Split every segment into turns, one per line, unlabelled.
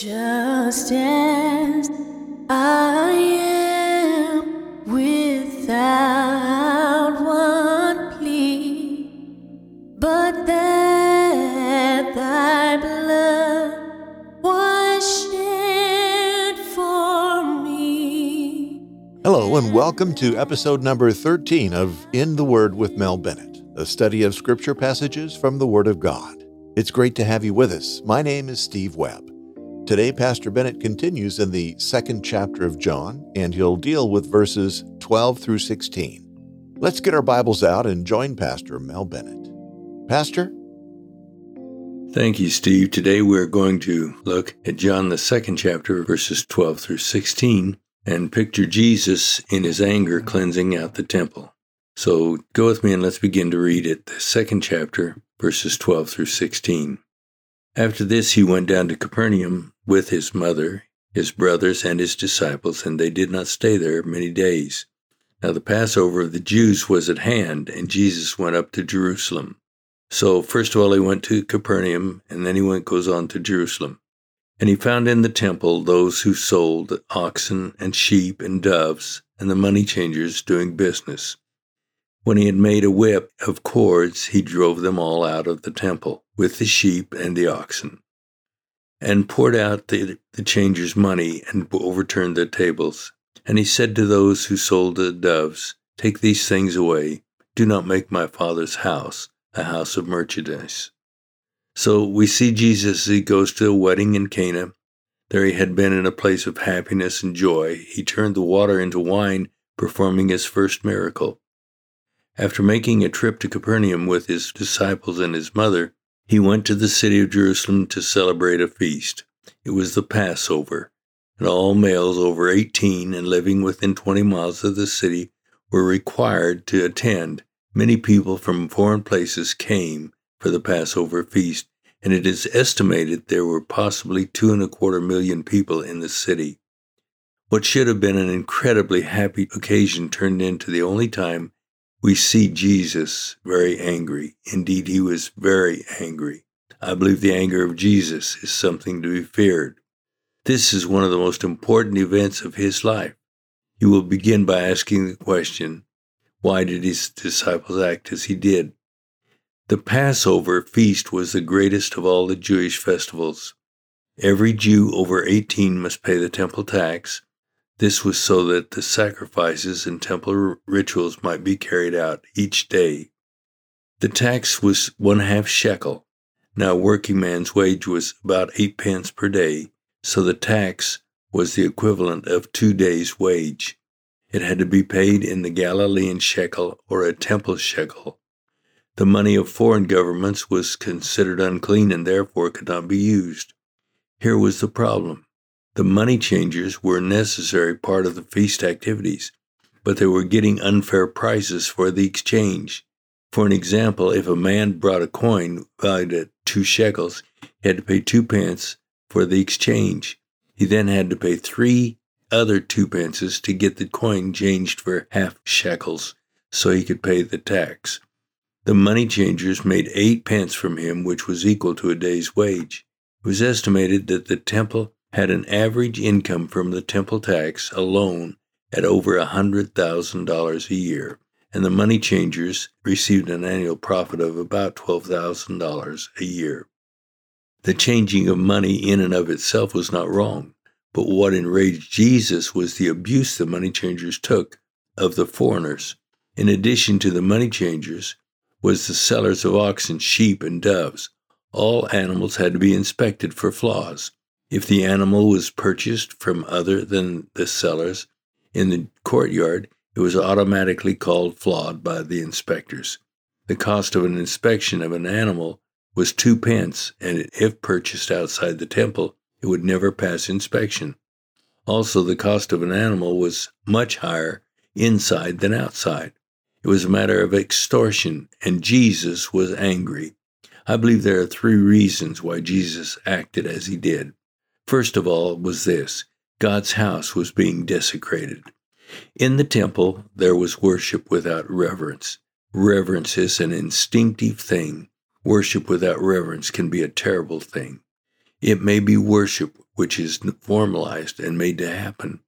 Just as I am without one plea, but that thy blood was shed for me.
Hello, and welcome to episode number 13 of In the Word with Mel Bennett, a study of scripture passages from the Word of God. It's great to have you with us. My name is Steve Webb. Today, Pastor Bennett continues in the second chapter of John, and he'll deal with verses 12 through 16. Let's get our Bibles out and join Pastor Mel Bennett. Pastor?
Thank you, Steve. Today we're going to look at John, the second chapter, verses 12 through 16, and picture Jesus in his anger cleansing out the temple. So go with me and let's begin to read it, the second chapter, verses 12 through 16. After this, he went down to Capernaum with his mother, his brothers, and his disciples, and they did not stay there many days. Now the Passover of the Jews was at hand, and Jesus went up to Jerusalem. So first of all, he went to Capernaum, and then he went goes on to Jerusalem. And he found in the temple those who sold oxen and sheep and doves, and the money changers doing business. When he had made a whip of cords, he drove them all out of the temple with the sheep and the oxen, and poured out the, the changers' money and overturned their tables. And he said to those who sold the doves, Take these things away. Do not make my father's house a house of merchandise. So we see Jesus as he goes to a wedding in Cana. There he had been in a place of happiness and joy. He turned the water into wine, performing his first miracle. After making a trip to Capernaum with his disciples and his mother, he went to the city of Jerusalem to celebrate a feast. It was the Passover, and all males over 18 and living within 20 miles of the city were required to attend. Many people from foreign places came for the Passover feast, and it is estimated there were possibly two and a quarter million people in the city. What should have been an incredibly happy occasion turned into the only time we see Jesus very angry. Indeed, he was very angry. I believe the anger of Jesus is something to be feared. This is one of the most important events of his life. He will begin by asking the question why did his disciples act as he did? The Passover feast was the greatest of all the Jewish festivals. Every Jew over 18 must pay the temple tax, this was so that the sacrifices and temple rituals might be carried out each day. The tax was one half shekel. Now, a working man's wage was about eight pence per day, so the tax was the equivalent of two days' wage. It had to be paid in the Galilean shekel or a temple shekel. The money of foreign governments was considered unclean and therefore could not be used. Here was the problem the money changers were a necessary part of the feast activities, but they were getting unfair prices for the exchange. For an example, if a man brought a coin valued at two shekels, he had to pay two pence for the exchange. He then had to pay three other two pences to get the coin changed for half shekels so he could pay the tax. The money changers made eight pence from him, which was equal to a day's wage. It was estimated that the temple had an average income from the temple tax alone at over a $100,000 a year, and the money changers received an annual profit of about $12,000 a year. The changing of money in and of itself was not wrong, but what enraged Jesus was the abuse the money changers took of the foreigners. In addition to the money changers, was the sellers of oxen, sheep, and doves. All animals had to be inspected for flaws. If the animal was purchased from other than the sellers in the courtyard, it was automatically called flawed by the inspectors. The cost of an inspection of an animal was two pence, and if purchased outside the temple, it would never pass inspection. Also, the cost of an animal was much higher inside than outside. It was a matter of extortion, and Jesus was angry. I believe there are three reasons why Jesus acted as he did. First of all, was this God's house was being desecrated. In the temple, there was worship without reverence. Reverence is an instinctive thing. Worship without reverence can be a terrible thing. It may be worship which is formalized and made to happen.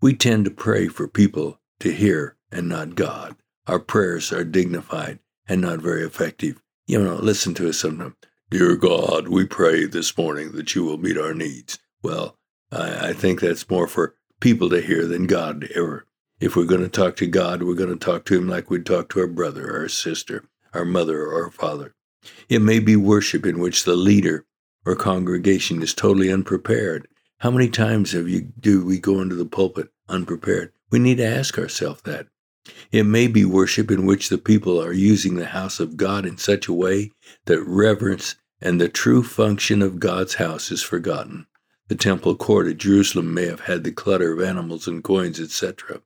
We tend to pray for people to hear and not God. Our prayers are dignified and not very effective. You know, listen to us sometimes. Dear God, we pray this morning that you will meet our needs. Well, I, I think that's more for people to hear than God to ever. If we're going to talk to God, we're going to talk to Him like we'd talk to our brother our sister, our mother or our father. It may be worship in which the leader or congregation is totally unprepared. How many times have you do we go into the pulpit unprepared? We need to ask ourselves that. It may be worship in which the people are using the house of God in such a way that reverence and the true function of God's house is forgotten. The temple court at Jerusalem may have had the clutter of animals and coins, etc.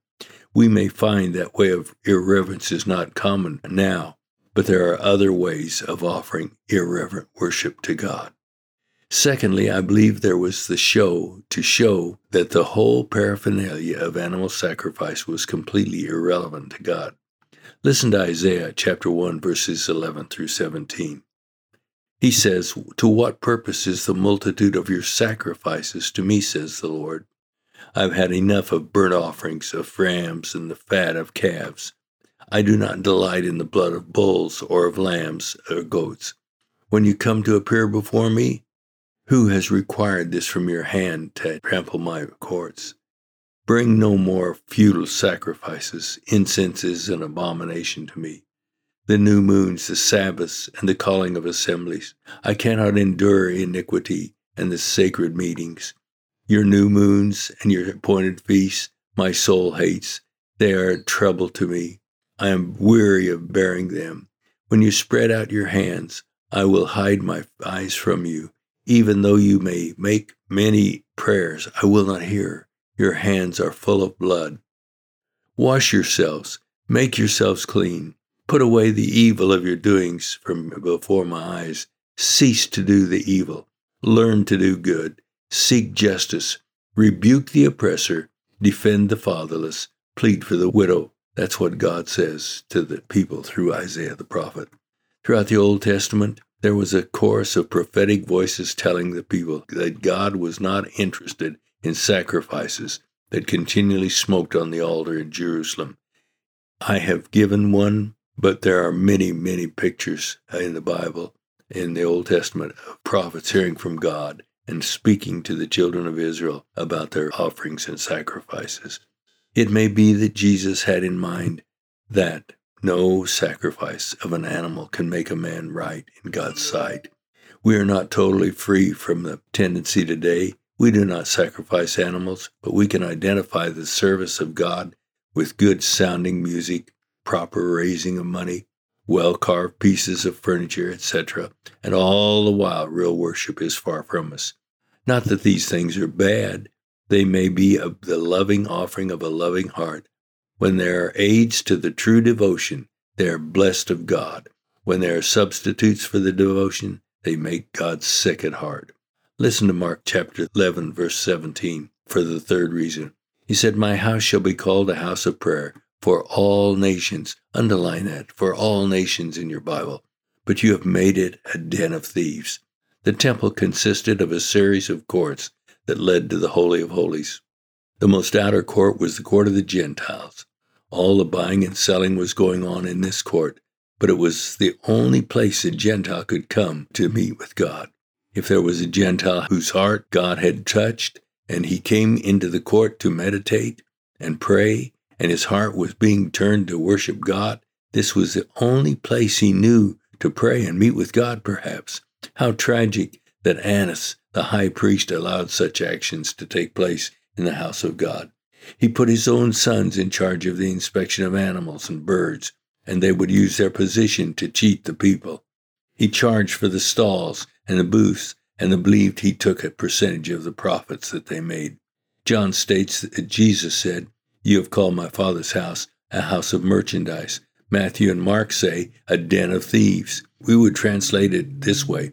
We may find that way of irreverence is not common now, but there are other ways of offering irreverent worship to God. Secondly, I believe there was the show to show that the whole paraphernalia of animal sacrifice was completely irrelevant to God. Listen to Isaiah chapter 1 verses 11 through 17. He says, To what purpose is the multitude of your sacrifices to me, says the Lord? I've had enough of burnt offerings of rams and the fat of calves. I do not delight in the blood of bulls or of lambs or goats. When you come to appear before me, who has required this from your hand to trample my courts? Bring no more futile sacrifices. Incense is an abomination to me. The new moons, the Sabbaths, and the calling of assemblies. I cannot endure iniquity and the sacred meetings. Your new moons and your appointed feasts, my soul hates. They are a trouble to me. I am weary of bearing them. When you spread out your hands, I will hide my eyes from you. Even though you may make many prayers, I will not hear. Your hands are full of blood. Wash yourselves, make yourselves clean. Put away the evil of your doings from before my eyes. Cease to do the evil. Learn to do good. Seek justice. Rebuke the oppressor. Defend the fatherless. Plead for the widow. That's what God says to the people through Isaiah the prophet. Throughout the Old Testament, there was a chorus of prophetic voices telling the people that God was not interested in sacrifices that continually smoked on the altar in Jerusalem. I have given one, but there are many, many pictures uh, in the Bible, in the Old Testament, of prophets hearing from God and speaking to the children of Israel about their offerings and sacrifices. It may be that Jesus had in mind that no sacrifice of an animal can make a man right in God's sight. We are not totally free from the tendency today. We do not sacrifice animals, but we can identify the service of God with good sounding music, proper raising of money, well carved pieces of furniture, etc., and all the while real worship is far from us. Not that these things are bad, they may be of the loving offering of a loving heart, when there are aids to the true devotion, they are blessed of God. When there are substitutes for the devotion, they make God sick at heart. Listen to Mark chapter 11, verse 17, for the third reason. He said, My house shall be called a house of prayer for all nations. Underline that, for all nations in your Bible. But you have made it a den of thieves. The temple consisted of a series of courts that led to the Holy of Holies. The most outer court was the court of the Gentiles. All the buying and selling was going on in this court, but it was the only place a Gentile could come to meet with God. If there was a Gentile whose heart God had touched, and he came into the court to meditate and pray, and his heart was being turned to worship God, this was the only place he knew to pray and meet with God, perhaps. How tragic that Annas, the high priest, allowed such actions to take place in the house of God. He put his own sons in charge of the inspection of animals and birds, and they would use their position to cheat the people. He charged for the stalls and the booths, and believed he took a percentage of the profits that they made. John states that Jesus said, You have called my Father's house a house of merchandise. Matthew and Mark say, a den of thieves. We would translate it this way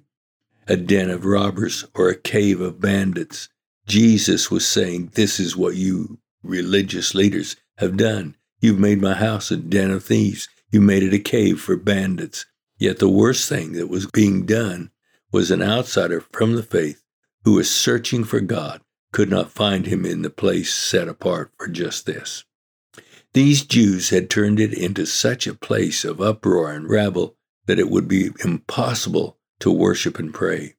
a den of robbers or a cave of bandits. Jesus was saying, This is what you religious leaders have done. You've made my house a den of thieves. You made it a cave for bandits. Yet the worst thing that was being done was an outsider from the faith who was searching for God could not find him in the place set apart for just this. These Jews had turned it into such a place of uproar and rabble that it would be impossible to worship and pray.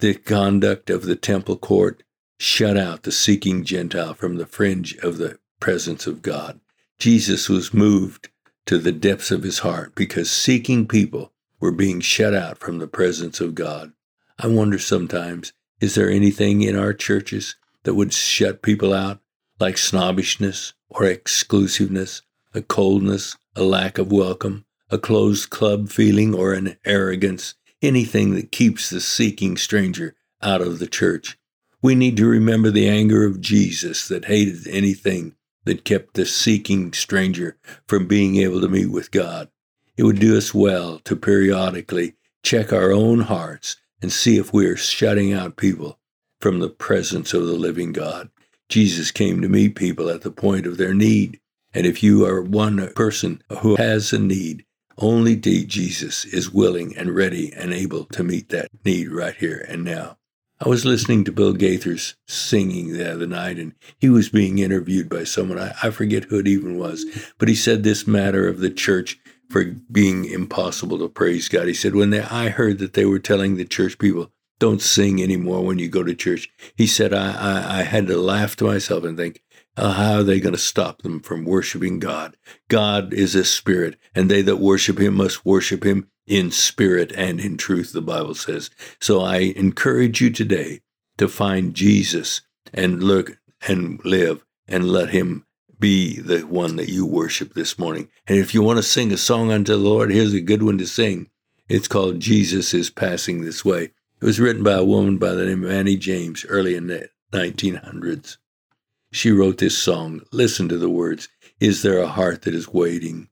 The conduct of the temple court shut out the seeking Gentile from the fringe of the presence of God. Jesus was moved to the depths of his heart because seeking people were being shut out from the presence of God. I wonder sometimes is there anything in our churches that would shut people out, like snobbishness or exclusiveness, a coldness, a lack of welcome, a closed club feeling, or an arrogance, anything that keeps the seeking stranger out of the church? We need to remember the anger of Jesus that hated anything that kept the seeking stranger from being able to meet with God. It would do us well to periodically check our own hearts and see if we are shutting out people from the presence of the living God. Jesus came to meet people at the point of their need. And if you are one person who has a need, only Jesus is willing and ready and able to meet that need right here and now. I was listening to Bill Gaithers singing the other night, and he was being interviewed by someone. I, I forget who it even was, but he said this matter of the church for being impossible to praise God. He said, when they, I heard that they were telling the church people, don't sing anymore when you go to church, he said, I, I, I had to laugh to myself and think, uh, how are they going to stop them from worshiping God? God is a spirit, and they that worship him must worship him in spirit and in truth, the Bible says. So I encourage you today to find Jesus and look and live and let him be the one that you worship this morning. And if you want to sing a song unto the Lord, here's a good one to sing. It's called Jesus is Passing This Way. It was written by a woman by the name of Annie James early in the 1900s. She wrote this song. Listen to the words. Is there a heart that is waiting,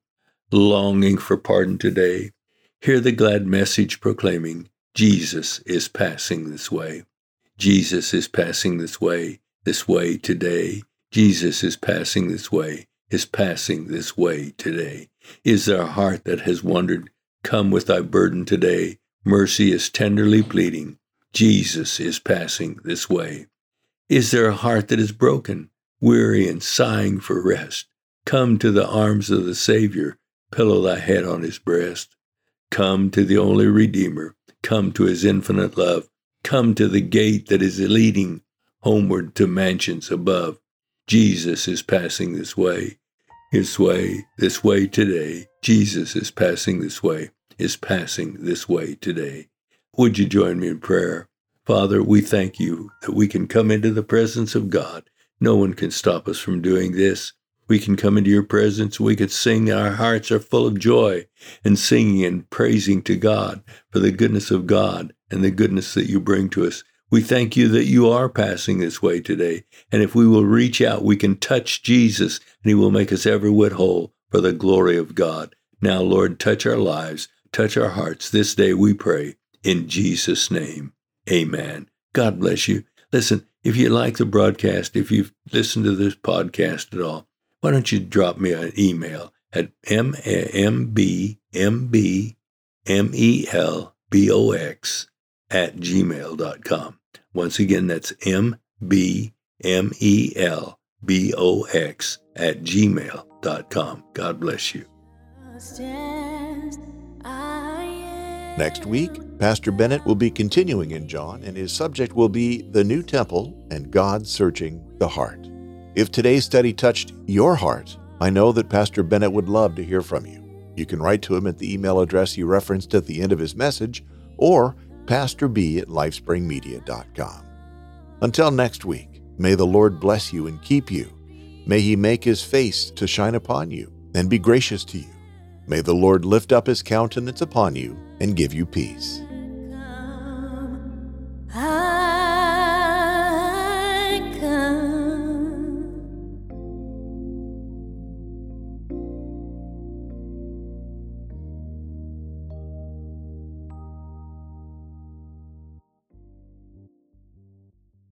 longing for pardon today? Hear the glad message proclaiming, Jesus is passing this way. Jesus is passing this way, this way today. Jesus is passing this way, is passing this way today. Is there a heart that has wondered, Come with thy burden today? Mercy is tenderly pleading, Jesus is passing this way. Is there a heart that is broken, weary and sighing for rest? Come to the arms of the Savior, pillow thy head on his breast. Come to the only Redeemer, come to his infinite love, come to the gate that is leading homeward to mansions above. Jesus is passing this way, his way, this way today. Jesus is passing this way, is passing this way today. Would you join me in prayer? Father, we thank you that we can come into the presence of God. No one can stop us from doing this. We can come into your presence. We could sing. Our hearts are full of joy and singing and praising to God for the goodness of God and the goodness that you bring to us. We thank you that you are passing this way today. And if we will reach out, we can touch Jesus and he will make us every whit whole for the glory of God. Now, Lord, touch our lives, touch our hearts this day, we pray. In Jesus' name, amen. God bless you. Listen, if you like the broadcast, if you've listened to this podcast at all, why don't you drop me an email at mbmelbox at gmail.com. Once again, that's M B M E L B O X at gmail.com. God bless you.
Next week, Pastor Bennett will be continuing in John, and his subject will be the new temple and God searching the heart. If today's study touched your heart, I know that Pastor Bennett would love to hear from you. You can write to him at the email address he referenced at the end of his message or pastorb at lifespringmedia.com. Until next week, may the Lord bless you and keep you. May he make his face to shine upon you and be gracious to you. May the Lord lift up his countenance upon you and give you peace.